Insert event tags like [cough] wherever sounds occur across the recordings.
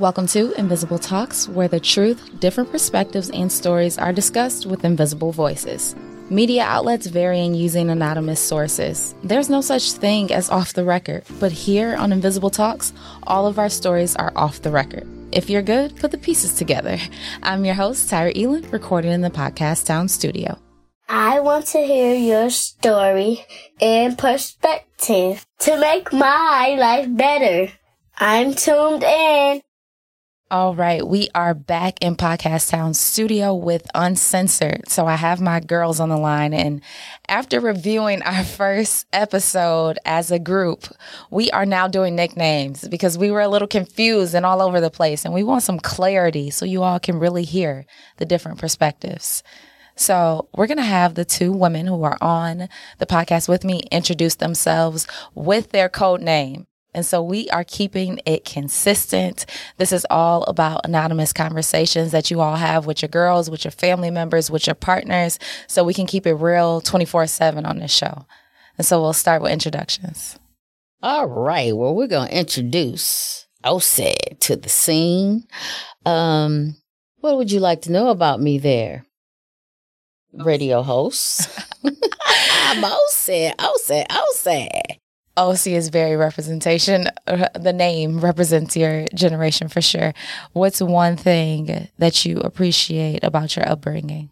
Welcome to Invisible Talks, where the truth, different perspectives, and stories are discussed with invisible voices. Media outlets vary in using anonymous sources. There's no such thing as off the record, but here on Invisible Talks, all of our stories are off the record. If you're good, put the pieces together. [laughs] I'm your host, Tyra Elin, recording in the Podcast Town studio. I want to hear your story and perspective to make my life better. I'm tuned in. All right, we are back in Podcast Town studio with Uncensored. So I have my girls on the line. And after reviewing our first episode as a group, we are now doing nicknames because we were a little confused and all over the place. And we want some clarity so you all can really hear the different perspectives. So we're going to have the two women who are on the podcast with me introduce themselves with their code name. And so we are keeping it consistent. This is all about anonymous conversations that you all have with your girls, with your family members, with your partners, so we can keep it real 24 7 on this show. And so we'll start with introductions. All right. Well, we're going to introduce Osed to the scene. Um, what would you like to know about me there? Radio host. [laughs] [laughs] I'm Osed, Osed, Osed. OC is very representation. Uh, the name represents your generation for sure. What's one thing that you appreciate about your upbringing?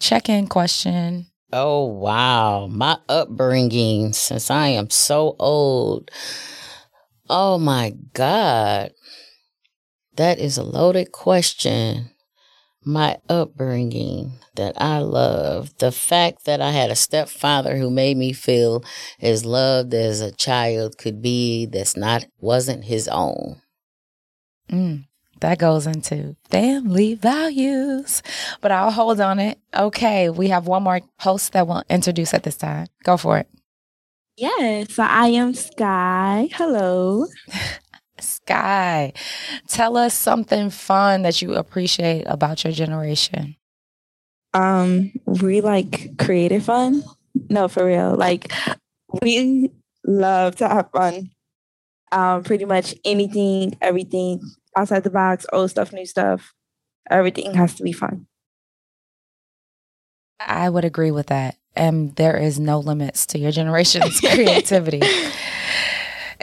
Check in question. Oh, wow. My upbringing, since I am so old. Oh, my God. That is a loaded question my upbringing that I love, the fact that I had a stepfather who made me feel as loved as a child could be that's not wasn't his own. Mm, that goes into family values. But I'll hold on it. Okay, we have one more host that we'll introduce at this time. Go for it. Yes, I am Sky. Hello. [laughs] Sky, tell us something fun that you appreciate about your generation. Um, we like creative fun. No, for real. Like we love to have fun. Um, pretty much anything, everything outside the box, old stuff, new stuff. Everything has to be fun. I would agree with that. And there is no limits to your [laughs] generation's creativity.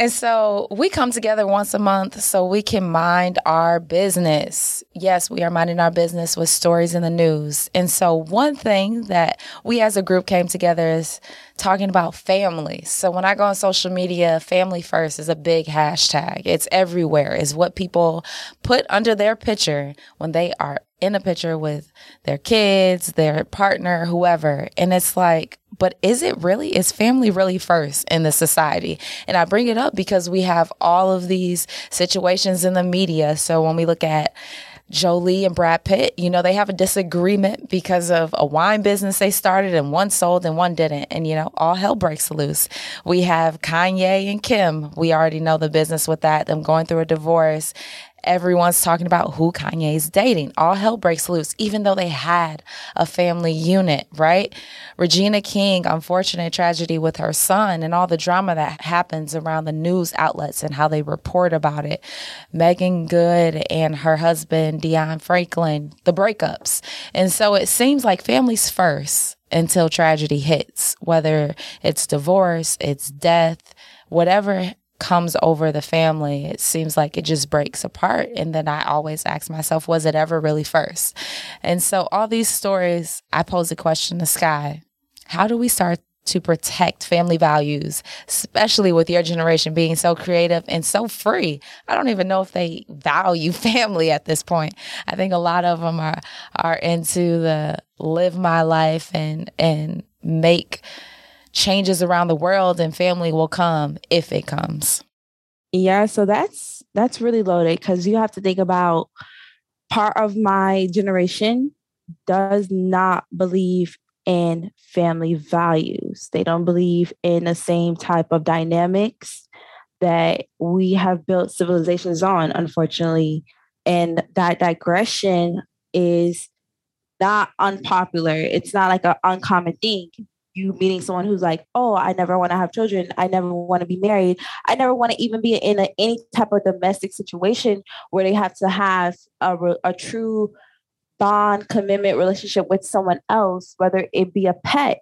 And so we come together once a month so we can mind our business. Yes, we are minding our business with stories in the news. And so one thing that we as a group came together is talking about family. So when I go on social media, family first is a big hashtag. It's everywhere. It's what people put under their picture when they are in a picture with their kids, their partner, whoever. And it's like, but is it really, is family really first in the society? And I bring it up because we have all of these situations in the media. So when we look at Jolie and Brad Pitt, you know, they have a disagreement because of a wine business they started and one sold and one didn't. And, you know, all hell breaks loose. We have Kanye and Kim. We already know the business with that, them going through a divorce everyone's talking about who Kanye's dating. All hell breaks loose, even though they had a family unit, right? Regina King, unfortunate tragedy with her son and all the drama that happens around the news outlets and how they report about it. Meagan Good and her husband, DeVon Franklin, the breakups. And so it seems like families first until tragedy hits, whether it's divorce, it's death, whatever comes over the family, it seems like it just breaks apart. And then I always ask myself, was it ever really first? And so, all these stories, I pose a question to Sky How do we start to protect family values, especially with your generation being so creative and so free. I don't even know if they value [laughs] family at this point. I think a lot of them are are into the live my life and and make changes around the world and family will come if it comes. Yeah, so that's that's really loaded because you have to think about part of my generation does not believe in family values. They don't believe in the same type of dynamics that we have built civilizations on, unfortunately. And that digression is not unpopular. It's not like an uncommon thing you meeting someone who's like, oh, I never want to have children. I never want to be married. I never want to even be in a, any type of domestic situation where they have to have a, a true bond commitment relationship with someone else, whether it be a pet.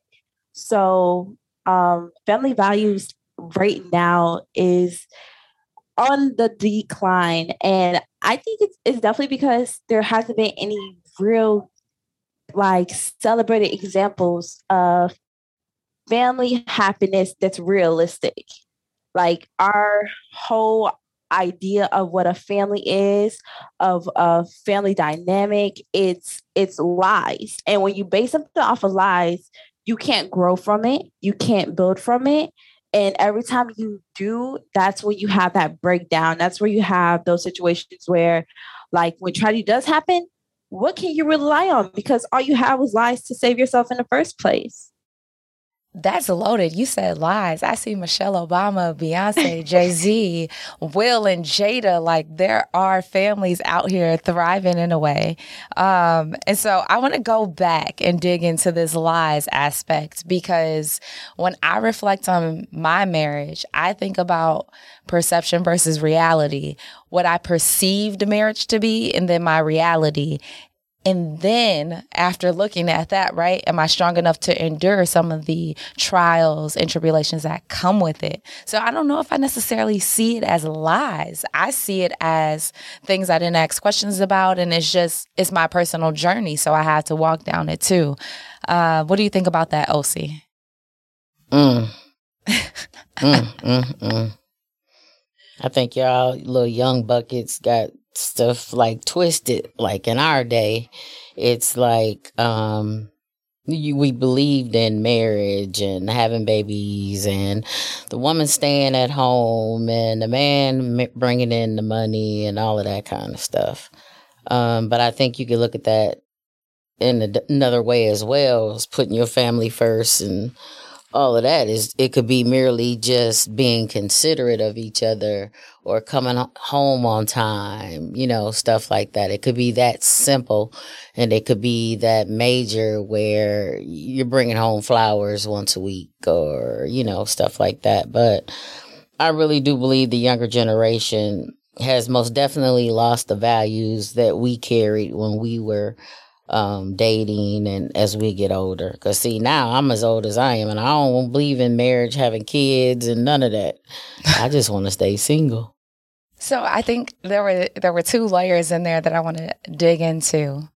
So, um, family values right now is on the decline. And I think it's, it's definitely because there hasn't been any real like celebrated examples of family happiness that's realistic. Like our whole idea of what a family is, of a family dynamic, it's it's lies. And when you base something off of lies, you can't grow from it, you can't build from it. And every time you do, that's when you have that breakdown. That's where you have those situations where, like, when tragedy does happen, what can you rely on? Because all you have was lies to save yourself in the first place. That's loaded. You said lies. I see Michelle Obama, Beyonce, [laughs] Jay Z, Will, and Jada. Like there are families out here thriving in a way. Um, and so I want to go back and dig into this lies aspect because when I reflect on my marriage, I think about perception versus reality, what I perceived marriage to be, and then my reality. And then after looking at that, right, am I strong enough to endure some of the trials and tribulations that come with it? So I don't know if I necessarily see it as lies. I see it as things I didn't ask questions about. And it's just, it's my personal journey. So I had to walk down it too. Uh, what do you think about that, OC? Mm. [laughs] mm, mm, mm. I think y'all little young buckets got stuff like twisted. Like in our day it's like um you, we believed in marriage and having babies and the woman staying at home and the man bringing in the money and all of that kind of stuff. Um, but i think you could look at that in another way as well as putting your family first and all of that is it could be merely just being considerate of each other or coming home on time, you know, stuff like that. It could be that simple and it could be that major where you're bringing home flowers once a week or, you know, stuff like that. But I really do believe the younger generation has most definitely lost the values that we carried when we were um, dating and as we get older. Because, see, now I'm as old as I am and I don't believe in marriage, having kids, and none of that. I [laughs] just want to stay single. So I think there were there were two layers in there that I want to dig into.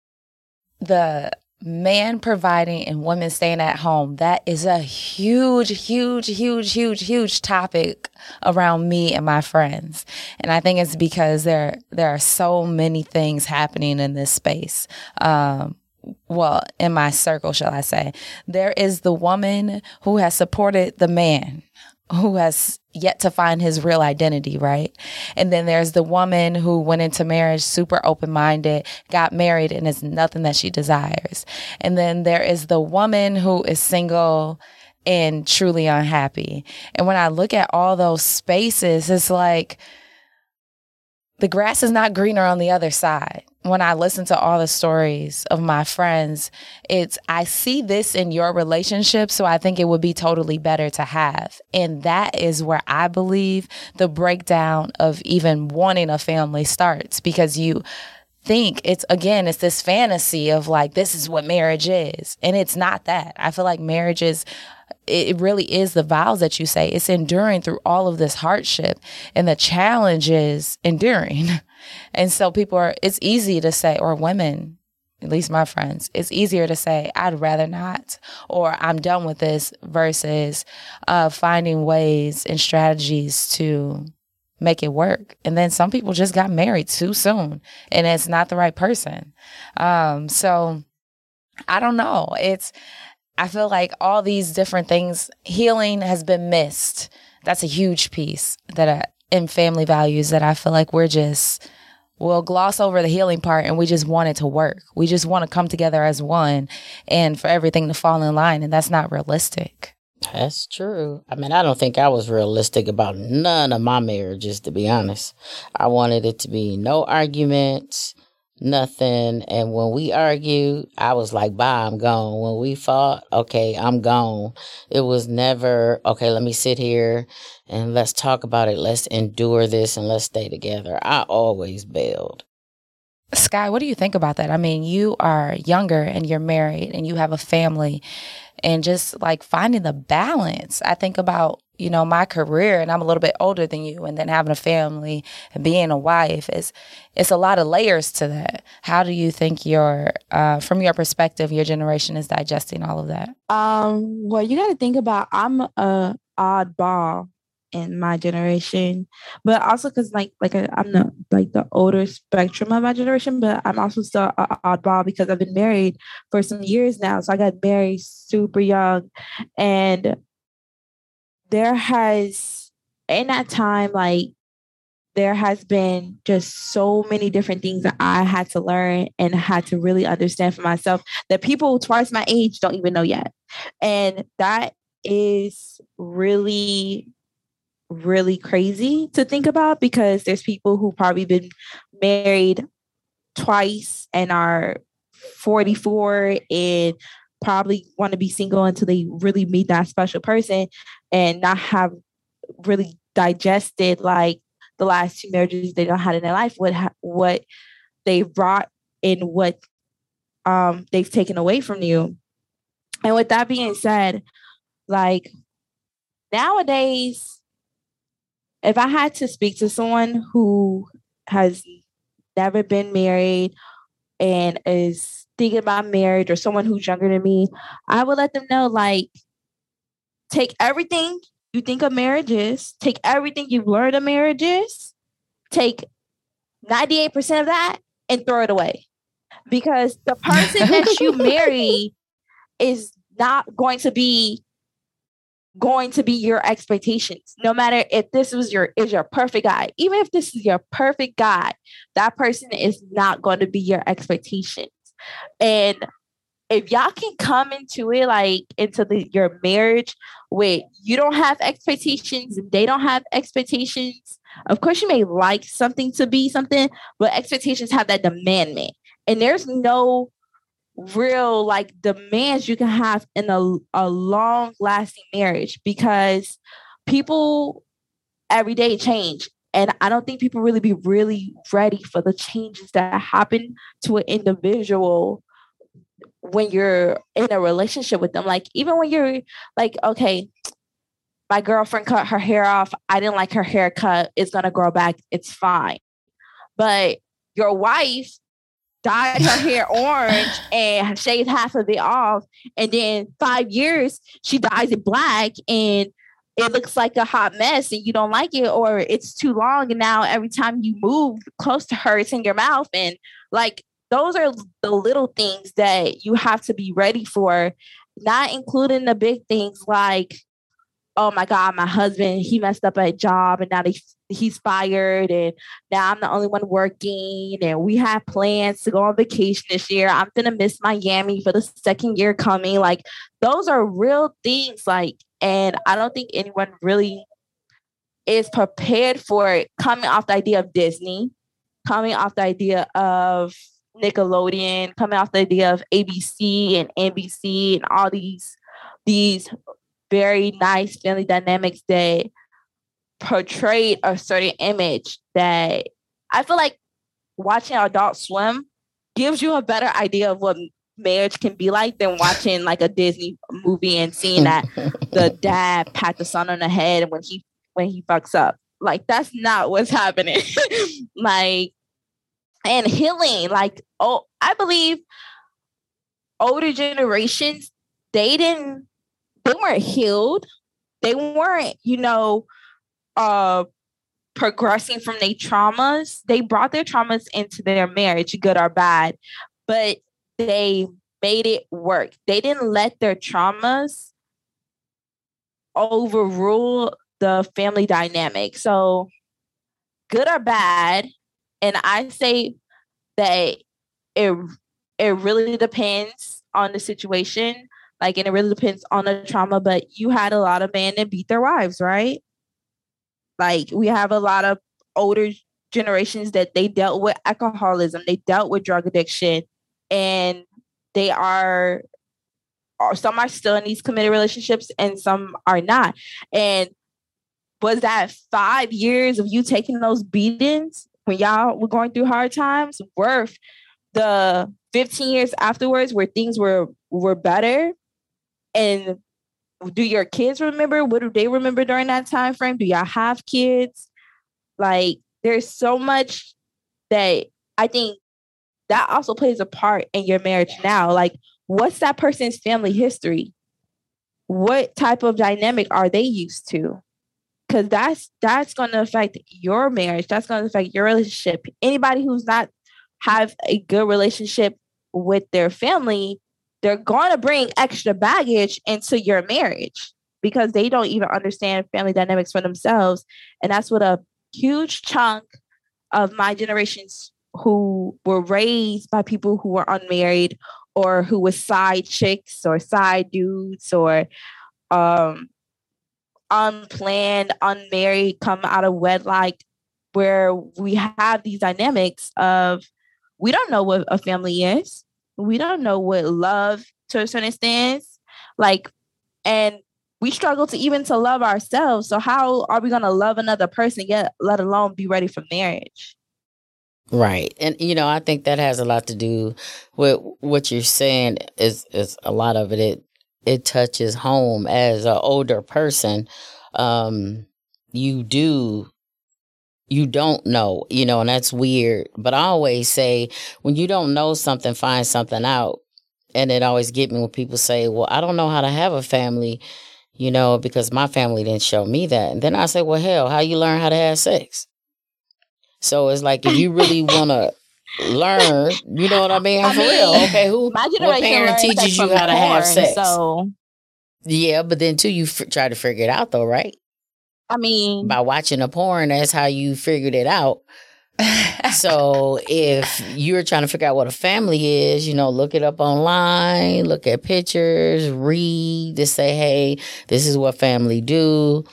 The man providing and women staying at home. That is a huge huge huge huge huge topic around me and my friends. And i think it's because there there are so many things happening in this space. Um, well in my circle shall i say there is the woman who has supported the man who has yet to find his real identity, right? And then there's the woman who went into marriage super open minded, got married, and is nothing that she desires. And then there is the woman who is single and truly unhappy. And when I look at all those spaces, it's like the grass is not greener on the other side when I listen to all the stories of my friends, it's I see this in your relationship, so I think it would be totally better to have. And that is where I believe the breakdown of even wanting a family starts because you think it's again it's this fantasy of like this is what marriage is and it's not that i feel like marriage is it really is the vows that you say. It's enduring through all of this hardship and the challenge is enduring. [laughs] And so people are, it's easy to say, or women, at least my friends, it's easier to say, I'd rather not, or I'm done with this versus uh, finding ways and strategies to make it work. And then some people just got married too soon and it's not the right person. Um, so I don't know. It's, I feel like all these different things, healing has been missed. That's a huge piece that I, in family values that I feel like we're just we'll gloss over the healing part and we just want it to work. We just want to come together as one and for everything to fall in line and that's not realistic. That's true. I mean, I don't think I was realistic about none of my marriages to be honest. I wanted it to be no arguments, nothing. And when we argued, I was like, bye, I'm gone. When we fought, okay, I'm gone. It was never, okay, let me sit here and let's talk about it. Let's endure this and let's stay together. I always bailed. Sky, what do you think about that? I mean, you are younger and you're married and you have a family and just like finding the balance. I think about, you know, my career and I'm a little bit older than you and then having a family and being a wife is it's a lot of layers to that. How do you think your uh, from your perspective your generation is digesting all of that? Um well, you got to think about I'm a oddball in my generation, but also because like like uh, I, am the like the older spectrum of my generation, but I'm also still oddball because I've been married for some years now. So I got married super young, and there has in that time like there has been just so many different things that I had to learn and had to really understand for myself that people twice my age don't even know yet. And that is really really crazy to think about because there's people who probably been married twice and are 44 and probably want to be single until they really meet that special person and not have really digested like the last two marriages they don't had in their life what ha- what they brought and what um they've taken away from you. And with that being said like nowadays if I had to speak to someone who has never been married and is thinking about marriage or someone who's younger than me, I would let them know like, take everything you think of marriage is, take everything you've learned of marriages, take 98% of that and throw it away. Because the person that you [laughs] marry is not going to be going to be your expectations. No matter if this was your is your perfect guy even if this is your perfect guy that person is not going to be your expectations. And if y'all can come into it like into the your marriage with you don't have expectations and they don't have expectations of course you may like something to be something but expectations have that demandment. And there's no real like demands you can have in a, a long lasting marriage because people every day change. And i don't think people really be really ready for the changes that happen to an individual when you're in a relationship with them. Like even when you're like okay my girlfriend cut her hair off. I didn't like her haircut. It's gonna grow back. It's fine. But your wife dyed her hair orange and shaved half of it off. And then five years, she dyes it black and it looks like a hot mess and you don't like it or it's too long. And now every time you move close to her, it's in your mouth. And like those are the little things that you have to be ready for, not including the big things like oh my God, my husband, he messed up a job and now they, he's fired. And now I'm the only one working. And we have plans to go on vacation this year. I'm going to miss Miami for the second year coming. Like, those are real things. Like, and I don't think anyone really is prepared for it coming off the idea of Disney, coming off the idea of Nickelodeon, coming off the idea of ABC and NBC and all these these very nice family dynamics that portrayed a certain image that I feel like watching Adult Swim gives you a better idea of what marriage can be like than watching like a Disney movie and seeing that [laughs] the dad pat the son on the head when he when he fucks up. Like that's not what's happening. [laughs] like and healing, like oh, I believe older generations they didn't they weren't healed. They weren't, you know, uh progressing from their traumas. They brought their traumas into their marriage, good or bad, but they made it work. They didn't let their traumas overrule the family dynamic. So, good or bad, and I say that it it really depends on the situation. Like, and it really depends on the trauma, but you had a lot of men that beat their wives, right? Like, we have a lot of older generations that they dealt with alcoholism, they dealt with drug addiction, and they are some are still in these committed relationships and some are not. And was that five years of you taking those beatings when y'all were going through hard times worth the 15 years afterwards where things were were better and do your kids remember? What do they remember during that time frame? Do y'all have kids? Like there's so much that i think that also plays a part in your marriage now. Like what's that person's family history? What type of dynamic are they used to? Because that's that's going to affect your marriage. That's going to affect your relationship. Anybody who's not have a good relationship with their family they're going to bring extra baggage into your marriage because they don't even understand family dynamics for themselves and that's what a huge chunk of my generations who were raised by people who were unmarried or who were side chicks or side dudes or um unplanned, unmarried, come out of wedlock, where we have these dynamics of we don't know what a family is. We don't know what love to a certain extent like and we struggle to even to love ourselves. So how are we going to love another person yet let alone be ready for marriage? Right. And you know, I think that has a lot to do with what you're saying is is a lot of it it it touches home as an older person. Um you do you don't know, you know, and that's weird. But I always say when you don't know something, find something out. And it always get me when people say, Well, I don't know how to have a family, you know, because my family didn't show me that. And then I say, Well, hell, how you learn how to have sex? So it's like if you really want to learn, you know what I mean? [laughs] I for mean, real, okay. Who my what parent teaches you how to porn, have sex? So yeah, but then too, you f- try to figure it out though, right? I mean, by watching a porn, that's how you figured it out. so if you're trying to figure out what a family is, you know, look it up online, look at pictures, read to say, hey, this is what family do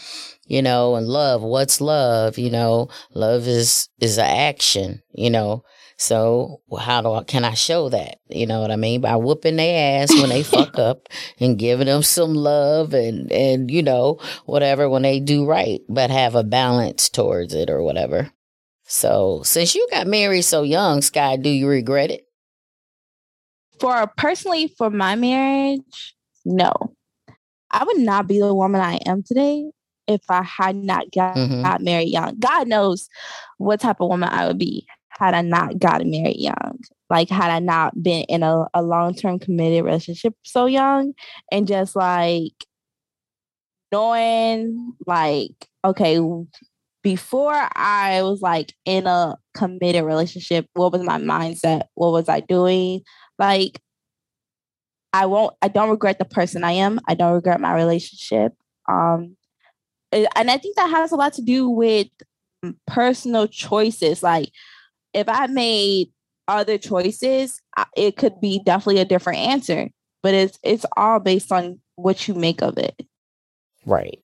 you know, and love. What's love? You know, love is is an action. You know, so how do I can I show that? You know what I mean? By whooping their ass when they fuck [laughs] up and giving them some love and and you know whatever when they do right, but have a balance towards it or whatever. So since you got married so young, Sky, do you regret it? For personally, for my marriage, no. I would not be the woman I am today if I had not got, mm-hmm. got married young. God knows what type of woman I would be had I not gotten married young. Like had I not been in a, a long term committed relationship so young and just like knowing like, okay, before I was like in a committed relationship, what was my mindset? What was I doing? Like I won't I don't regret the person I am. I don't regret my relationship. Um and I think that has a lot to do with personal choices. Like if I made other choices, it could be definitely a different answer. But it's it's all based on what you make of it. Right.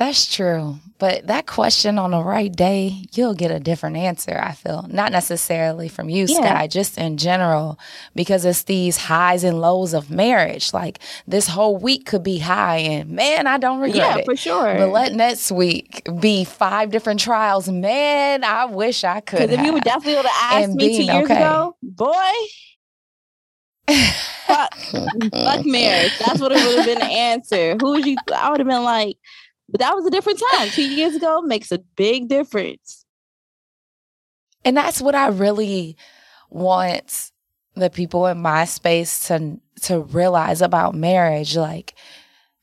That's true. But that question on the right day, you'll get a different answer, I feel. Not necessarily from you, yeah. Sky, just in general, because it's these highs and lows of marriage. Like this whole week could be high, and man, I don't regret yeah, it. for sure. But let next week be five different trials. Man, I wish I could. Because if you would definitely would have asked me two years okay. ago, boy, [laughs] fuck, fuck marriage. That's what it would have been the answer. Who would you? I would have been like, but that was a different time. Two years ago makes a big difference. And that's what I really want the people in my space to to realize about marriage. Like,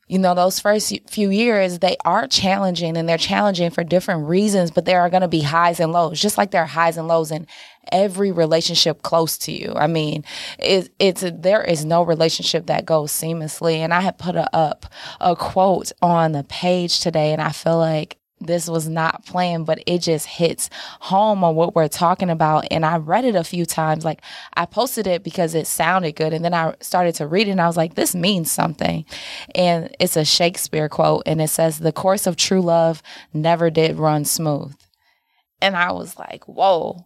you know, those first few years, they are challenging and they're challenging for different reasons, but there are going to be highs and lows, just like there are highs and lows in every relationship close to you. I mean, it, it's there is no relationship that goes seamlessly. And I had put a, up a quote on the page today, and I feel like this was not planned, but it just hits home on what we're talking about. And I read it a few times. Like I posted it because it sounded good. And then I started to read it and I was like, this means something. And it's a Shakespeare quote. And it says, the course of true love never did run smooth. And I was like, whoa.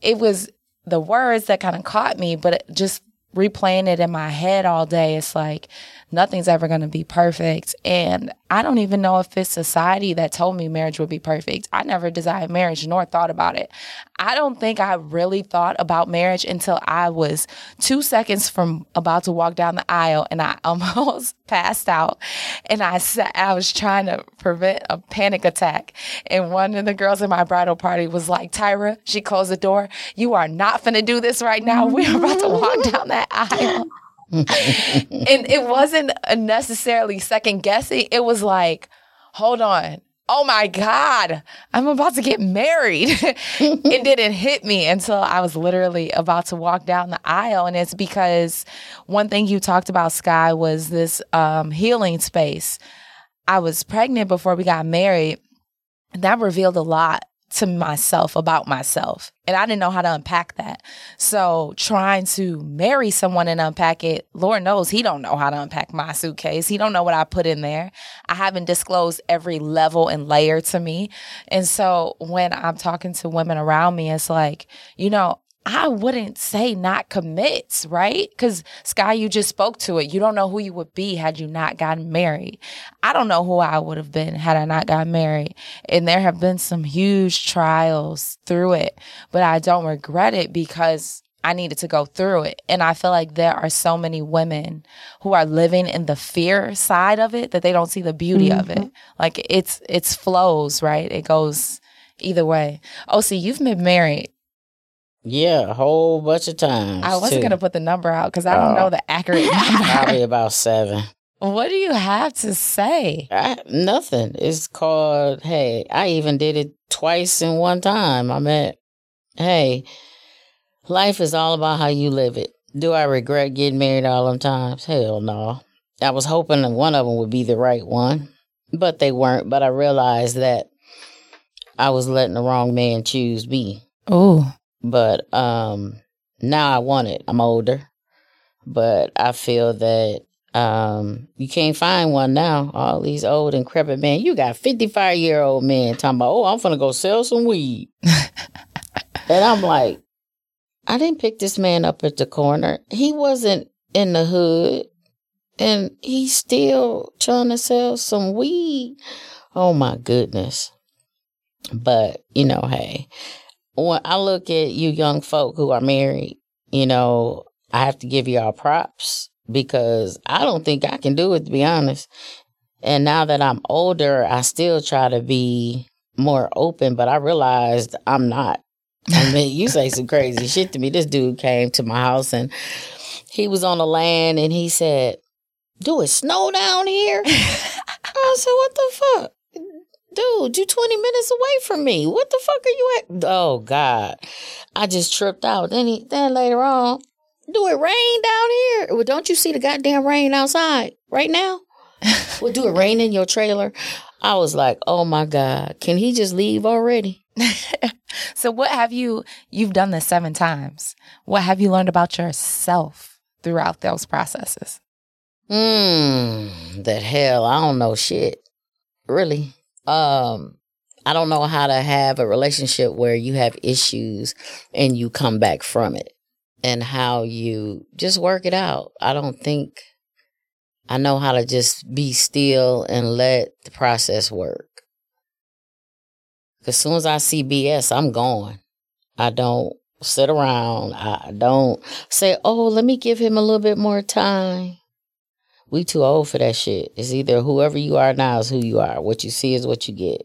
It was the words that kind of caught me, but just replaying it in my head all day, it's like nothing's ever going to be perfect. And I don't even know if it's society that told me marriage would be perfect. I never desired marriage nor thought about it. I don't think I really thought about marriage until I was two seconds from about to walk down the aisle and I [laughs] almost passed out. And I sat, I was trying to prevent a panic attack. And one of the girls in my bridal party was like, Tyra, she closed the door. You are not going to do this right now. We're about to walk [laughs] down that aisle. [laughs] and it wasn't necessarily second guessing. It was like, hold on. Oh my God, I'm about to get married. [laughs] it didn't hit me until I was literally about to walk down the aisle. And it's because one thing you talked about, Sky, was this um, healing space. I was pregnant before we got married. That revealed a lot to myself about myself. And I didn't know how to unpack that. So trying to marry someone and unpack it, Lord knows he don't know how to unpack my suitcase. He don't know what I put in there. I haven't disclosed every level and layer to me. And so when I'm talking to women around me, it's like, you know, I wouldn't say not commits, right? Because Sky, you just spoke to it. You don't know who you would be had you not gotten married. I don't know who I would have been had I not gotten married. And there have been some huge trials through it, but I don't regret it because I needed to go through it. And I feel like there are so many women who are living in the fear side of it that they don't see the beauty mm-hmm. of it. Mm-hmm. Like it's it's flows, right? It goes either way. Oh, see, you've been married yeah, a whole bunch of times. I wasn't going to put the number out because I don't know oh. the accurate [laughs] number. Probably about seven. What do you have to say? I, nothing. It's called, hey, I even did it twice in one time. I mean, hey, life is all about how you live it. Do I regret getting married all them times? Hell no. I was hoping that one of them would be the right one, but they weren't. But I realized that I was letting the wrong man choose me. Oh. But um now I want it. I'm older. But I feel that um you can't find one now. All these old decrepit men. You got 55 year old men talking about, oh, I'm gonna go sell some weed. [laughs] and I'm like, I didn't pick this man up at the corner. He wasn't in the hood. And he's still trying to sell some weed. Oh my goodness. But, you know, hey, when I look at you young folk who are married, you know, I have to give y'all props because I don't think I can do it, to be honest. And now that I'm older, I still try to be more open, but I realized I'm not. [laughs] I mean, you say some crazy shit to me. This dude came to my house and he was on the land and he said, Do it snow down here? [laughs] I said, What the fuck? Dude, you 20 minutes away from me. What the fuck are you at? Oh God. I just tripped out. Then he then later on, do it rain down here? Well, don't you see the goddamn rain outside right now? [laughs] well, do it rain in your trailer? I was like, oh my God, can he just leave already? [laughs] so what have you you've done this seven times. What have you learned about yourself throughout those processes? Hmm, that hell, I don't know shit. Really um I don't know how to have a relationship where you have issues and you come back from it and how you just work it out. I don't think I know how to just be still and let the process work. As soon as I see BS, I'm gone. I don't sit around. I don't say, oh, let me give him a little bit more time. We too old for that shit. It's either whoever you are now is who you are. What you see is what you get.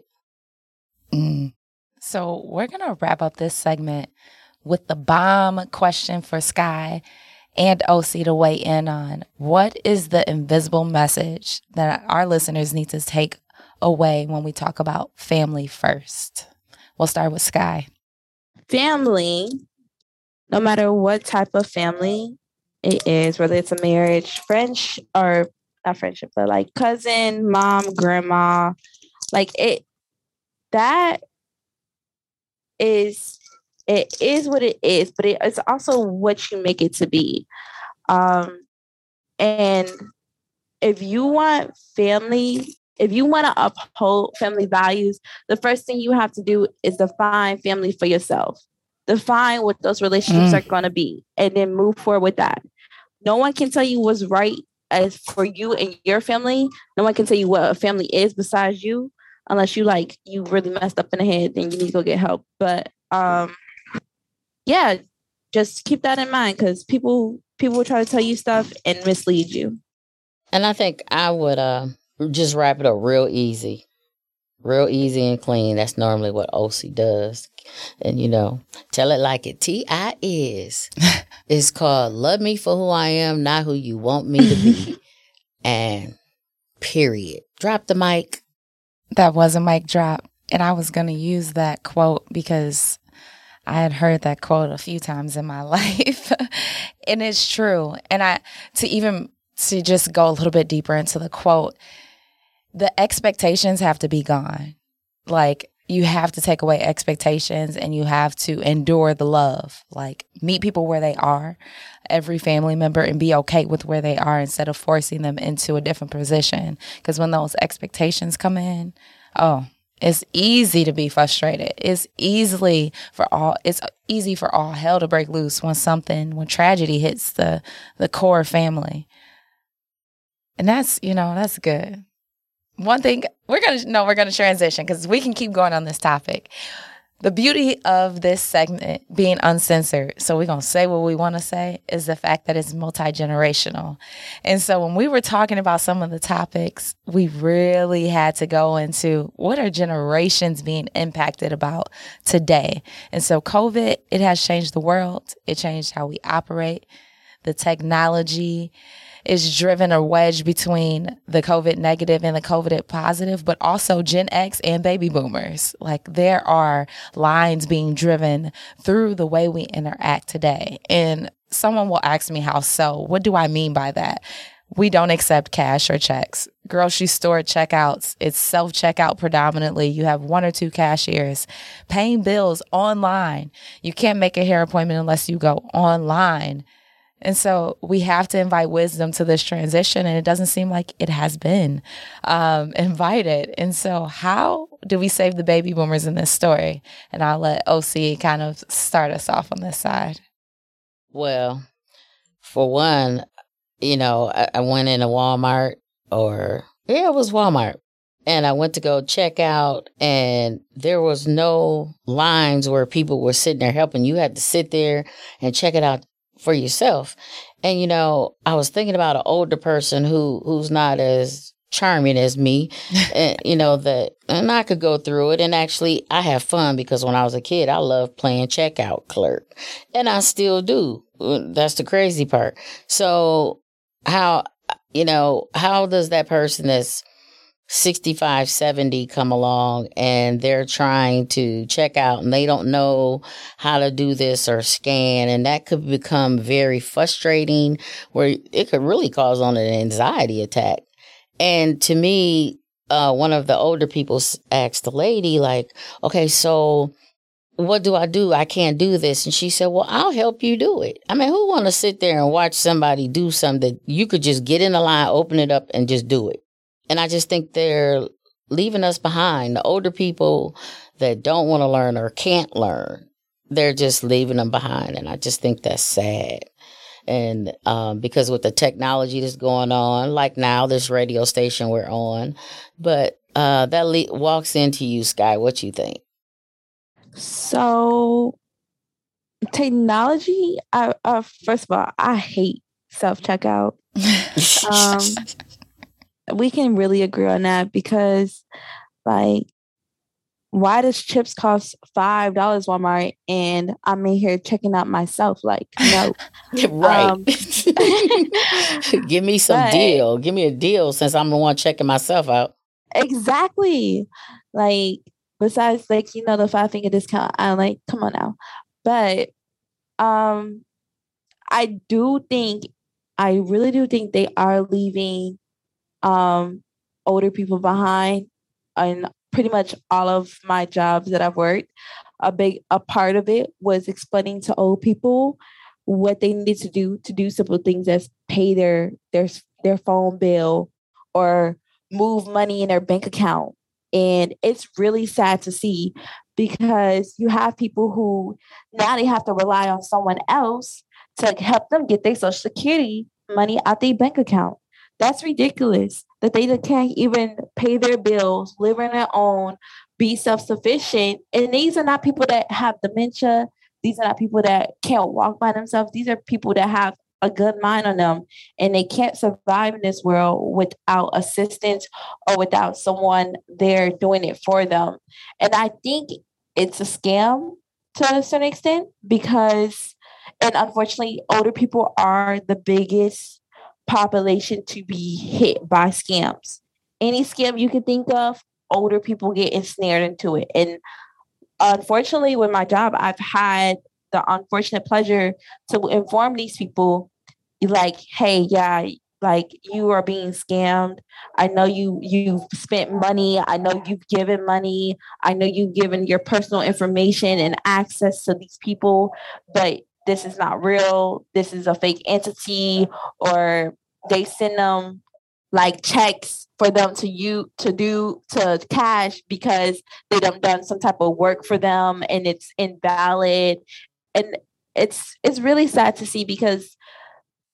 Mm. So we're gonna wrap up this segment with the bomb question for Sky and OC to weigh in on. What is the invisible message that our listeners need to take away when we talk about family first? We'll start with Sky. Family, no matter what type of family, it is, whether it's a marriage, French or not friendship, but like cousin, mom, grandma, like it that is it is what it is, but it, it's also what you make it to be. Um and if you want family if you want to uphold family values, the first thing you have to do is define family for yourself. Define what those relationships mm. are going to be and then move forward with that. No one can tell you what's right as for you and your family. No one can tell you what a family is besides you, unless you like you really messed up in the head, then you need to go get help. But um yeah, just keep that in mind because people people will try to tell you stuff and mislead you. And I think I would uh just wrap it up real easy. Real easy and clean. That's normally what OC does. And you know, tell it like it T.I. is. [laughs] it's called Love Me for Who I Am, Not Who You Want Me to Be. [laughs] and period. Drop the mic. That was a mic drop. And I was going to use that quote because I had heard that quote a few times in my [laughs] life. and it's true. And I, to even, to just go a little bit deeper into the quote, the expectations have to be gone. Like you have to take away expectations and you have to endure the love. Like meet people where they are, every family member, and be okay with where they are instead of forcing them into a different position. Because when those expectations come in, oh, it's easy to be frustrated. It's easily for all it's easy for all hell to break loose when something when tragedy hits the the core family. And that's, you know, that's good one thing we're gonna no we're gonna transition because we can keep going on this topic. The beauty of this segment being uncensored so we're gonna say what we want to say is the fact that it's multi-generational. And so when we were talking about some of the topics we really had to go into what are generations being impacted about today. And so covid it has changed the world. It changed how we operate. The technology is driven a wedge between the COVID negative and the COVID positive, but also Gen X and baby boomers. Like there are lines being driven through the way we interact today. And someone will ask me how so. What do I mean by that? We don't accept cash or checks. Grocery store checkouts, it's self checkout predominantly. You have one or two cashiers paying bills online. You can't make a hair appointment unless you go online. And so we have to invite wisdom to this transition, and it doesn't seem like it has been um, invited. And so, how do we save the baby boomers in this story? And I'll let OC kind of start us off on this side. Well, for one, you know, I, I went into Walmart, or yeah, it was Walmart, and I went to go check out, and there was no lines where people were sitting there helping. You had to sit there and check it out for yourself. And you know, I was thinking about an older person who who's not as charming as me, [laughs] and you know that, and I could go through it. And actually, I have fun because when I was a kid, I loved playing checkout clerk, and I still do. Uh, that's the crazy part. So, how you know how does that person that's 65, 70 come along and they're trying to check out and they don't know how to do this or scan. And that could become very frustrating where it could really cause on an anxiety attack. And to me, uh, one of the older people asked the lady, like, okay, so what do I do? I can't do this. And she said, well, I'll help you do it. I mean, who want to sit there and watch somebody do something that you could just get in the line, open it up and just do it? And I just think they're leaving us behind. The older people that don't want to learn or can't learn, they're just leaving them behind. And I just think that's sad. And um, because with the technology that's going on, like now, this radio station we're on, but uh, that le- walks into you, Sky. What you think? So, technology. I, uh, first of all, I hate self checkout. [laughs] um, we can really agree on that because like why does chips cost five dollars Walmart and I'm in here checking out myself? Like, no. [laughs] right. Um, [laughs] Give me some but, deal. Give me a deal since I'm the one checking myself out. Exactly. Like, besides like, you know, the five finger discount, I'm like, come on now. But um I do think I really do think they are leaving um, older people behind and pretty much all of my jobs that I've worked. A big a part of it was explaining to old people what they needed to do to do simple things as pay their their their phone bill or move money in their bank account. And it's really sad to see because you have people who now they have to rely on someone else to help them get their social security money out their bank account. That's ridiculous that they can't even pay their bills, live on their own, be self sufficient. And these are not people that have dementia. These are not people that can't walk by themselves. These are people that have a good mind on them and they can't survive in this world without assistance or without someone there doing it for them. And I think it's a scam to a certain extent because and unfortunately older people are the biggest population to be hit by scams. Any scam you can think of, older people get ensnared into it. And unfortunately, with my job, I've had the unfortunate pleasure to inform these people like, hey, yeah, like you are being scammed. I know you you've spent money. I know you've given money. I know you've given your personal information and access to these people, but this is not real. This is a fake entity, or they send them like checks for them to you to do to cash because they done done some type of work for them and it's invalid and it's it's really sad to see because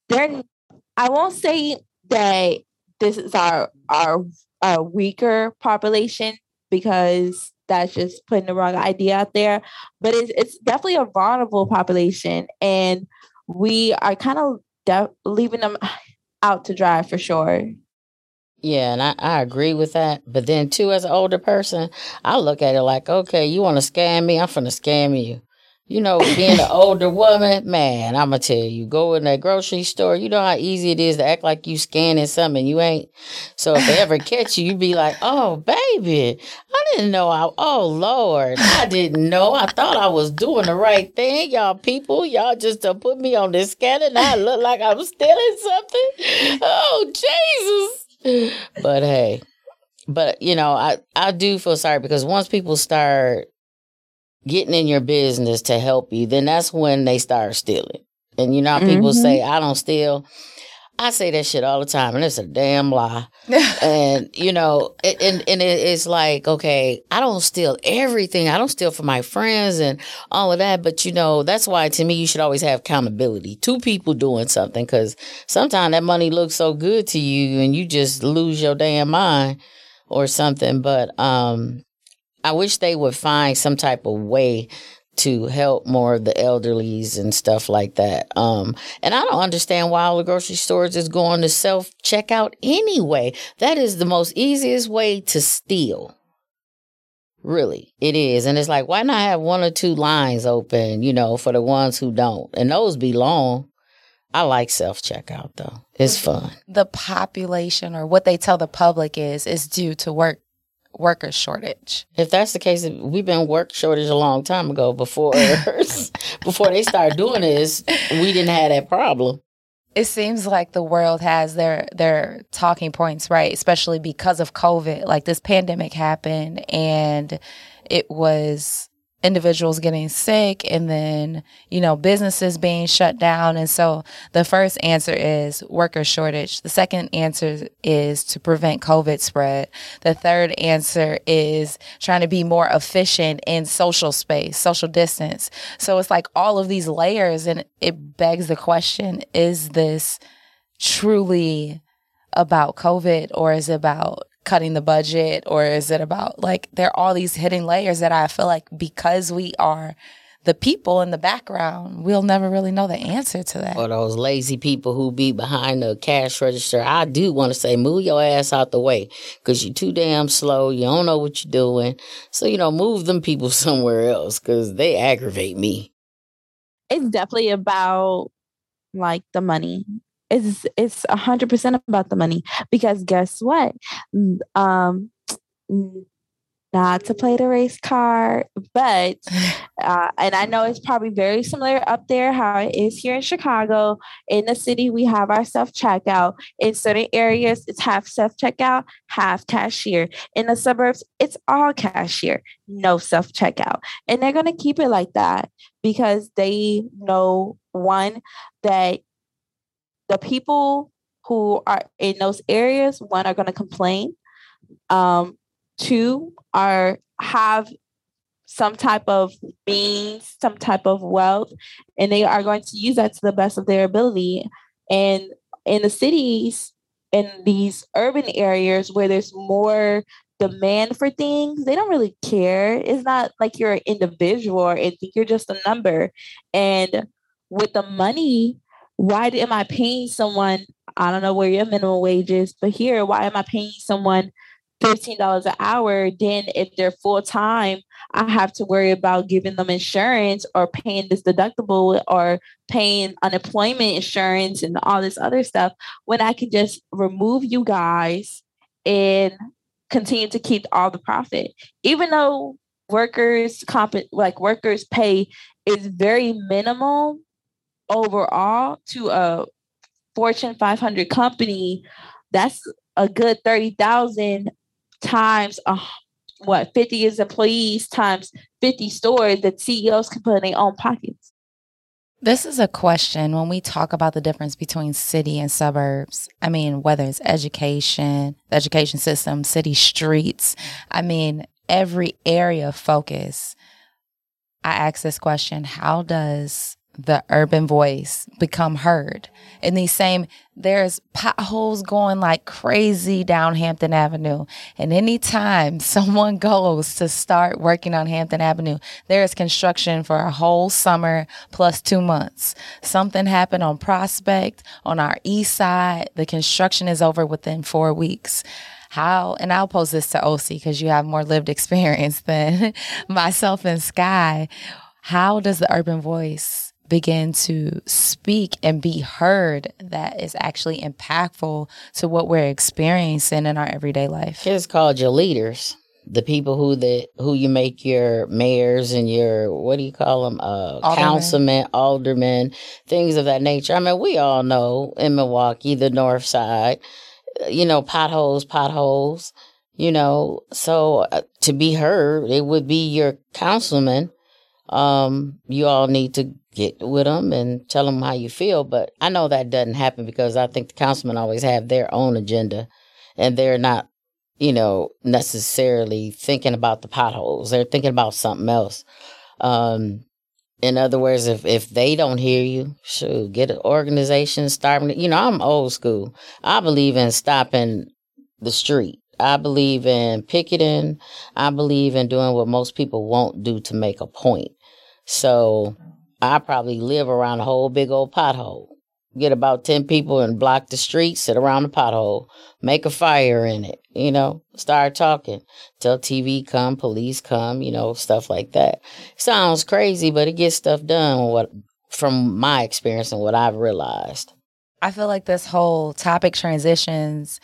they're I won't say that this is our our, our weaker population because that's just putting the wrong idea out there. But it's it's definitely a vulnerable population, and we are kind of leaving them out to dry for sure. Yeah, and I, I agree with that. But then too, as an older person, I look at it like, okay, you want to scam me? I'm gonna scam you. You know, being an [laughs] older woman, man, I'm gonna tell you, go in that grocery store. You know how easy it is to act like you scanning something you ain't. So if they ever [laughs] catch you, you be like, "Oh, baby, I didn't know. I oh Lord, I didn't know. I thought I was doing the right thing, y'all people. Y'all just to put me on this scanner, and I look like I'm stealing something. Oh Jesus! But hey, but you know, I I do feel sorry because once people start getting in your business to help you, then that's when they start stealing. And you know how people mm-hmm. say, I don't steal. I say that shit all the time, and it's a damn lie. [laughs] and you know, it, and and it's like, okay, I don't steal everything. I don't steal from my friends and all of that. But you know, that's why to me, you should always have accountability. Two people doing something, because sometimes that money looks so good to you, and you just lose your damn mind or something. But um, I wish they would find some type of way to help more of the elderlies and stuff like that. Um, and I don't understand why all the grocery stores is going to self checkout anyway. That is the most easiest way to steal. Really, it is. And it's like, why not have one or two lines open, you know, for the ones who don't? And those be long. I like self checkout though. It's fun. The population or what they tell the public is is due to work worker shortage. If that's the case, we've been work shortage a long time ago before [laughs] [laughs] before they start doing this, we didn't have that problem. It seems like the world has their their talking points right, especially because of COVID. Like this pandemic happened and it was individuals getting sick and then you know businesses being shut down. And so the first answer is worker shortage. The second answer is to prevent covid spread. The third answer is trying to be more efficient in social space social distance. So it's like all of these layers and it begs the question is this truly about covid or is it about cutting the budget or is it about like there are all these hidden layers that I feel like because we are the people in the background, we'll never really know the answer to that. Or those lazy people who be behind the cash register. I do want to say, move your ass out the way because you're too damn slow. You don't know what you're doing. So, you know, move them people [laughs] somewhere else because they aggravate me. It's definitely about like the money it's it's a hundred percent about the money because guess what? Um, not to play the race card, but [sighs] uh, and I know it's probably very similar up there how it is here in Chicago. In the city, we have our self checkout. In certain areas, it's half self checkout, half cashier. In the suburbs, it's all cashier, no self checkout, and they're gonna keep it like that because they know one that the people who are in those areas, one, are going to complain Um, two are have some type of means, some type of wealth, and they are going to use that to the best of their ability. And in the cities, in these urban areas where there's more demand for things, they don't really care. It's not like you're an individual or anything, you're just a number. And with the money, why am I paying someone? I don't know where your minimum wage is, but here, why am I paying someone $15 an hour? Then, if they're full time, I have to worry about giving them insurance or paying this deductible or paying unemployment insurance and all this other stuff when I can just remove you guys and continue to keep all the profit. Even though workers comp like workers pay is very minimal overall to a Fortune 500 company, that's a good 30,000 times uh, what 50 is employees times 50 stores that CEOs can put in their own pockets. This is a question when we talk about the difference between city and suburbs. I mean, whether it's education, the education system, city streets, I mean, every area of focus. I ask this question How does the urban voice become heard. In these same, there's potholes going like crazy down Hampton Avenue. And anytime [laughs] someone goes to start working on Hampton Avenue, there is construction for a whole summer plus two months. Something happened on Prospect on our east side. The construction is over within four weeks how and i'll pose this to oc because you have more lived [laughs] experience than [laughs] myself and sky how does the urban voice begin to speak and be heard that is actually impactful to what we're experiencing in our everyday life. It's called your leaders, the people who that who you make your mayors and your what do you call them, uh, aldermen. councilmen, aldermen, things of that nature. I mean, we all know in Milwaukee, the North Side, you know, potholes, potholes. You know, so uh, to be heard, it would be your councilman um, you all need to get with them and tell them how you feel. But I know that doesn't happen because I think the councilmen always have their own agenda and they're not, you know, necessarily thinking about the potholes. They're thinking about something else. Um, in other words, if, if they don't hear you, shoot, get an organization, start, you know, I'm old school. I believe in stopping the street. I believe in picketing. I believe in doing what most people won't do to make a point. So I probably live around a whole big old pothole. Get about 10 people and block the street, sit around the pothole, make a fire in it, you know, start talking. Till TV come, police come, you know, stuff like that. Sounds crazy, but it gets stuff done what from my experience and what I've realized. I feel like this whole topic transitions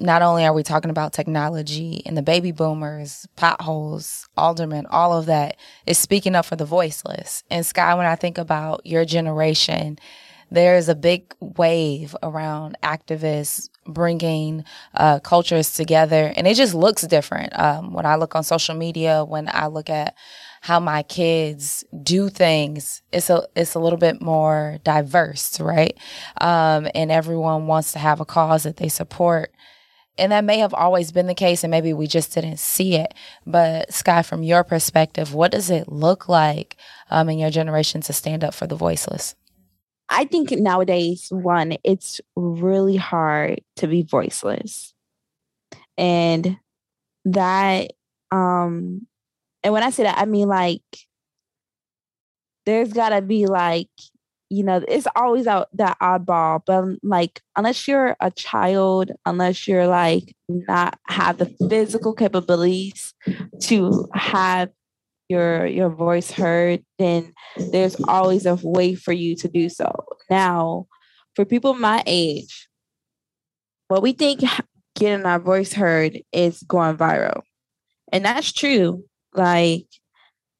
not only are we talking about technology and the baby boomers, potholes, aldermen, all of that is speaking up for the voiceless. And Sky, when I think about your generation, there's a big wave around activists bringing uh, cultures together, and it just looks different. Um, when I look on social media, when I look at how my kids do things, it's a it's a little bit more diverse, right? Um, and everyone wants to have a cause that they support. And that may have always been the case, and maybe we just didn't see it. But, Sky, from your perspective, what does it look like um, in your generation to stand up for the voiceless? I think nowadays, one, it's really hard to be voiceless. And that, um, and when I say that, I mean like there's gotta be like you know, it's always out that oddball, but um, like unless you're a child, unless you're like not have the physical capabilities to have your your voice heard, then there's always a way for you to do so. Now, for people my age, what we think getting our voice heard is going viral. And that's true. Like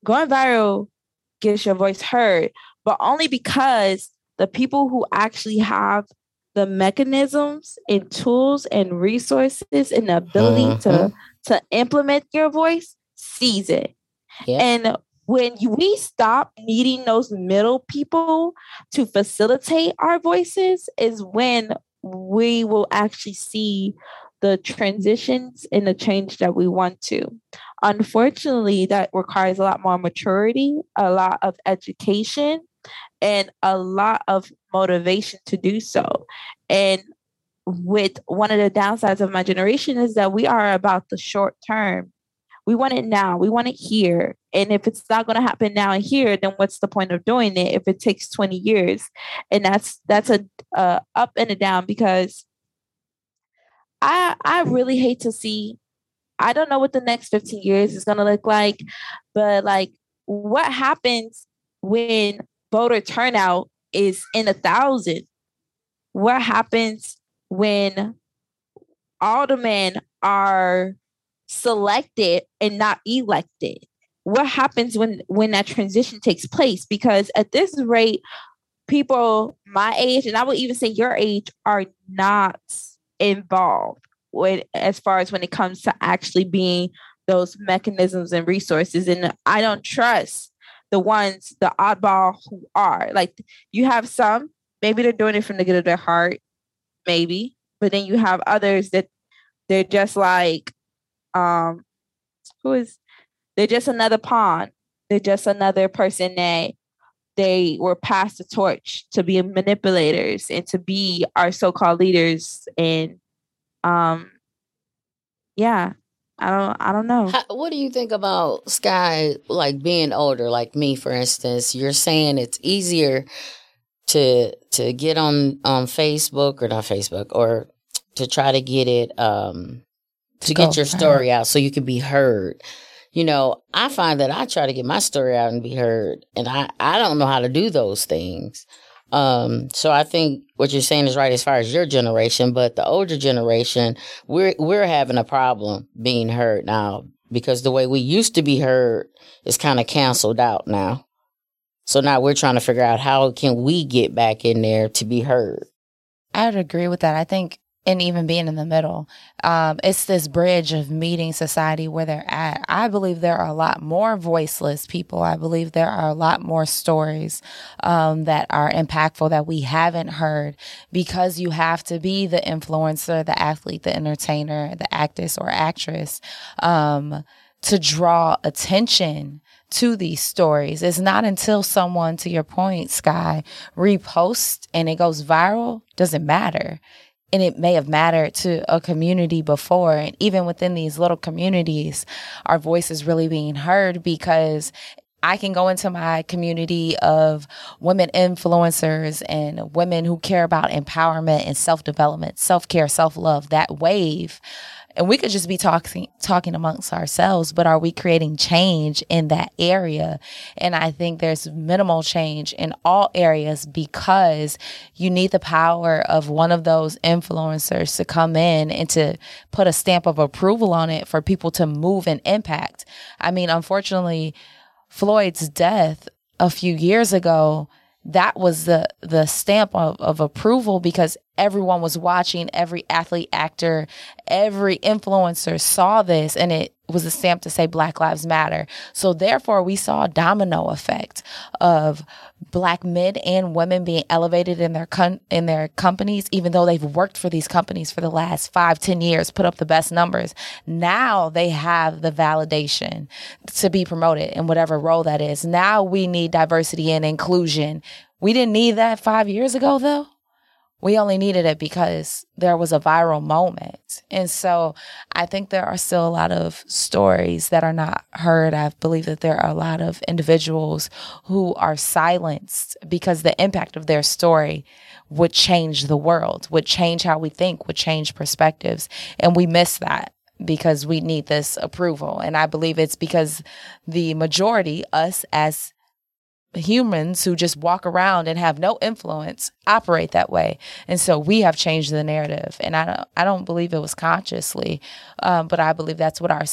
going viral gets your voice heard, but only because the people who actually have the mechanisms and tools and resources and the ability mm-hmm. to to implement your voice sees it. Yeah. And when you, we stop needing those middle people to facilitate our voices is when we will actually see the transitions and the change that we want to. Unfortunately, that requires a lot more maturity, a lot of education, and a lot of motivation to do so. And with one of the downsides of my generation is that we are about the short term. We want it now. We want it here. And if it's not going to happen now and here, then what's the point of doing it if it takes 20 years? And that's that's a, a up and a down because I I really hate to see I don't know what the next 15 years is going to look like, but like what happens when voter turnout is in a thousand? What happens when aldermen are selected and not elected? What happens when when that transition takes place? Because at this rate, people my age, and I would even say your age, are not involved with as far as when it comes to actually being those mechanisms and resources. And I don't trust the ones, the oddball who are. Like you have some, maybe they're doing it from the good of their heart, maybe, but then you have others that they're just like, um, who is they're just another pawn. They're just another person that they were passed the torch to be manipulators and to be our so-called leaders and um yeah i don't i don't know. How, what do you think about sky like being older? Like me for instance you're saying it's easier to to get on on facebook or not facebook or to try to get it um to, to get your story out so you can be heard. You know i find that i try to get my story out and be heard and i i don't know how to do those things um, so I think what you're saying is right as far as your generation, but the older generation, we're we're having a problem being heard now because the way we used to be heard is kind of canceled out now. So now we're trying to figure out how can we get back in there to be heard. I would agree with that. I think and even being in the middle. Um, it's this bridge of meeting society where they're at. I believe there are a lot more voiceless people. I believe there are a lot more stories um, that are impactful that we haven't heard because you have to be the influencer, the athlete, the entertainer, the actress or actress um, to draw attention to these stories. It's not until someone, to your point, Sky, reposts and it goes viral, doesn't matter and it may have mattered to a community before. And even within these little communities, our voice is really being heard because I can go into my community of women influencers and women who care about empowerment and self development, self care, self love, that wave and we could just be talking talking amongst ourselves but are we creating change in that area? And i think there's minimal change in all areas because you need the power of one of those influencers to come in and to put a stamp of approval on it for people to move and impact. I mean unfortunately floyd's death a few years ago that was the the stamp of, of approval because everyone was watching every athlete actor every influencer saw this and it was a stamp to say black lives matter. So therefore we saw a domino effect of black men and women being elevated in their in their companies even though they've worked for these companies for the last five ten years put up the best numbers. Now they have the validation to be promoted in whatever role that is. Now we need diversity and inclusion. We didn't need that five years ago though we only needed it because there was a viral moment. And so I think there are still a lot of stories that are not heard. I believe that there are a lot of individuals who are silenced because the impact of their story would change the world, would change how we think, would change perspectives. And we miss that because we need this approval. And I believe it's because the majority, us as humans who just walk around and have no influence operate that way. And so we have changed the narrative. And i don't i don't believe it was consciously um, but i believe that's what our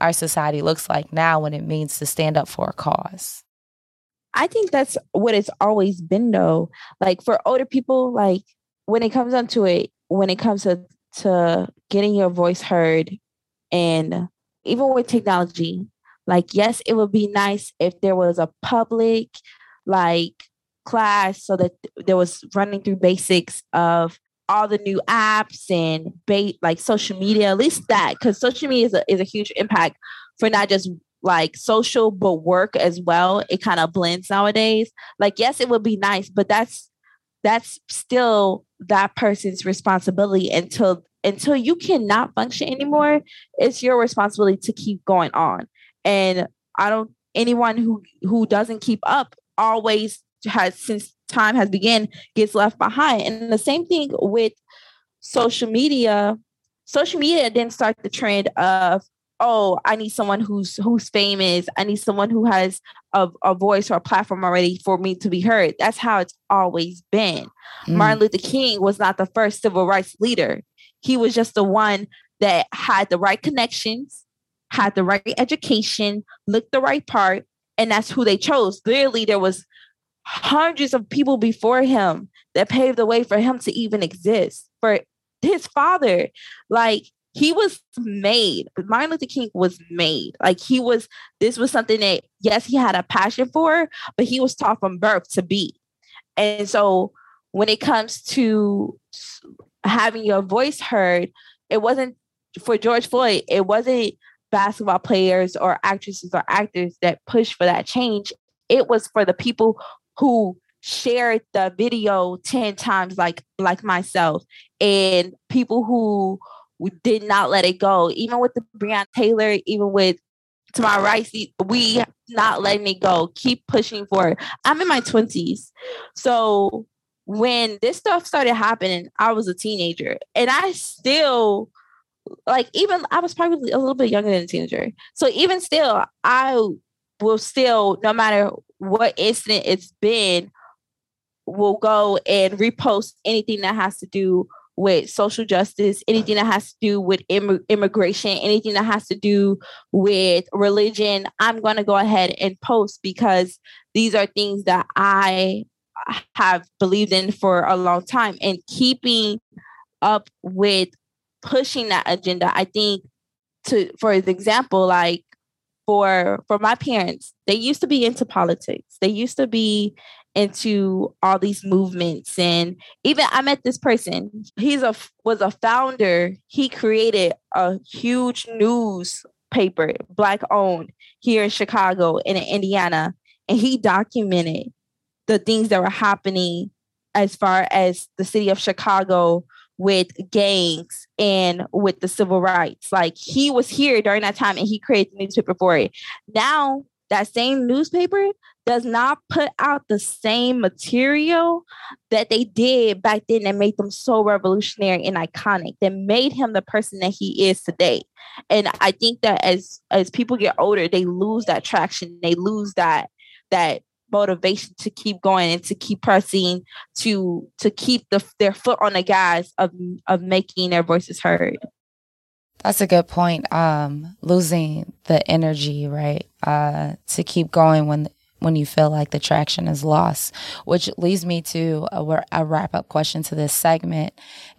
our society looks like now when it means to stand up for a cause. I think that's what it's always been though. Like for older people like when it comes down to it when it comes to to getting your voice heard and even with technology like, yes, it would be nice if there was a public, like, class so that there was running through basics of all the new apps and bait like social media, at least that, because social media is a, is a huge impact for not just like social but work as well. It kind of blends nowadays. Like, yes, it would be nice, but that's that's still that person's responsibility until until you cannot function anymore. It's your responsibility to keep going on. And I don't anyone who who doesn't keep up always has since time has begun gets left behind. And the same thing with social media. Social media didn't start the trend of oh, I need someone who's who's famous. I need someone who has a, a voice or a platform already for me to be heard. That's how it's always been. Mm. Martin Luther King was not the first civil rights leader. He was just the one that had the right connections, had the right education, looked the right part, and that's who they chose. Clearly, there was hundreds of people before him that paved the way for him to even exist. For his father, like he was made. Martin Luther King was made. Like he was, this was something that, yes, he had a passion for, but he was taught from birth to be. And so when it comes to having your voice heard, it wasn't for George Floyd, it wasn't basketball players or actresses or actors that pushed for that change. It was for the people who shared the video 10 times like like myself and people who did not let it go. Even with the Breonna Taylor even with Tamir Rice we not letting it go. Keep pushing forward I'm in my 20s so when this stuff started happening I was a teenager and I still like even I was probably a little bit younger than a teenager. So even still I will still no matter what incident it's been will go and repost anything that has to do with social justice, anything that has to do with Im- immigration, anything that has to do with religion, I'm going to go ahead and post because these are things that I have believed in for a long time. And keeping up with pushing that agenda. I think to for example, like for for my parents, they used to be into politics. They used to be into all these movements and even I met this person. He's a was a founder. He created a huge newspaper, black owned here in Chicago and in Indiana, and he documented the things that were happening as far as the city of Chicago with gangs and with the civil rights. Like he was here during that time and he created the newspaper for it. Now that same newspaper does not put out the same material that they did back then that made them so revolutionary and iconic that made him the person that he is today and i think that as as people get older they lose that traction they lose that that motivation to keep going and to keep pressing to to keep the, their foot on the gas of of making their voices heard that's a good point. Um, losing the energy, right? Uh, to keep going when when you feel like the traction is lost, which leads me to a, a wrap up question to this segment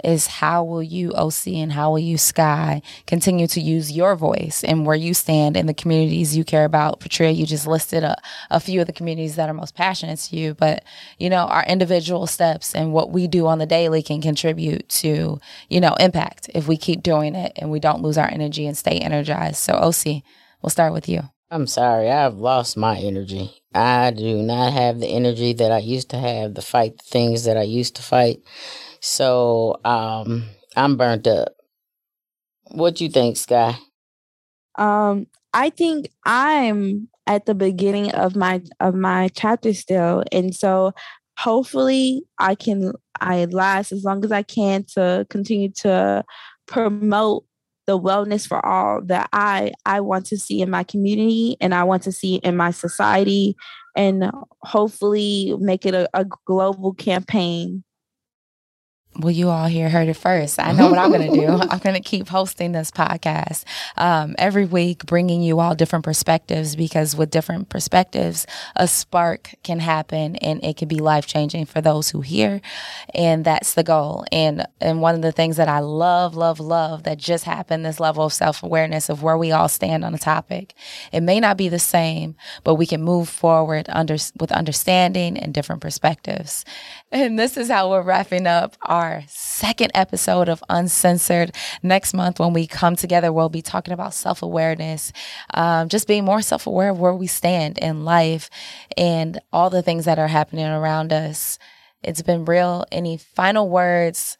is how will you, OC, and how will you, Sky, continue to use your voice and where you stand in the communities you care about? Patria, you just listed a, a few of the communities that are most passionate to you, but you know, our individual steps and what we do on the daily can contribute to, you know, impact if we keep doing it and we don't lose our energy and stay energized. So, OC, we'll start with you. I'm sorry, I've lost my energy. I do not have the energy that I used to have to fight the things that I used to fight. So um, I'm burnt up. What do you think, Sky? Um, I think I'm at the beginning of my of my chapter still, and so hopefully I can I last as long as I can to continue to promote the wellness for all that I I want to see in my community and I want to see in my society and hopefully make it a, a global campaign well, you all here heard it first. I know what I'm going to do. [laughs] I'm going to keep hosting this podcast um, every week, bringing you all different perspectives because with different perspectives, a spark can happen and it can be life changing for those who hear. And that's the goal. And, and one of the things that I love, love, love that just happened, this level of self awareness of where we all stand on a topic. It may not be the same, but we can move forward under, with understanding and different perspectives. And this is how we're wrapping up our second episode of Uncensored. Next month, when we come together, we'll be talking about self awareness, um, just being more self aware of where we stand in life and all the things that are happening around us. It's been real. Any final words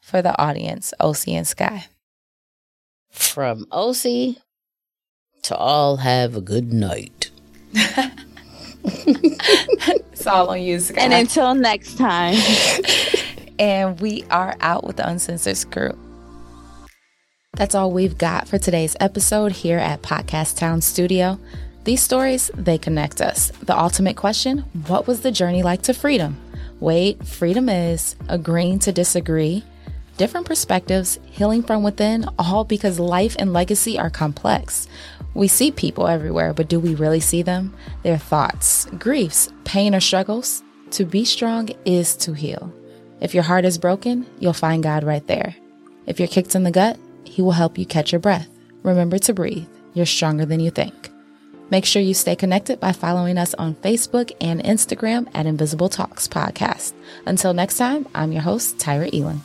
for the audience, OC and Sky? From OC to all, have a good night. [laughs] [laughs] it's all on you, Sky. And until next time. [laughs] and we are out with the Uncensored crew. That's all we've got for today's episode here at Podcast Town Studio. These stories, they connect us. The ultimate question what was the journey like to freedom? Wait, freedom is agreeing to disagree, different perspectives, healing from within, all because life and legacy are complex. We see people everywhere, but do we really see them? Their thoughts, griefs, pain, or struggles? To be strong is to heal. If your heart is broken, you'll find God right there. If you're kicked in the gut, He will help you catch your breath. Remember to breathe. You're stronger than you think. Make sure you stay connected by following us on Facebook and Instagram at Invisible Talks Podcast. Until next time, I'm your host, Tyra Elon.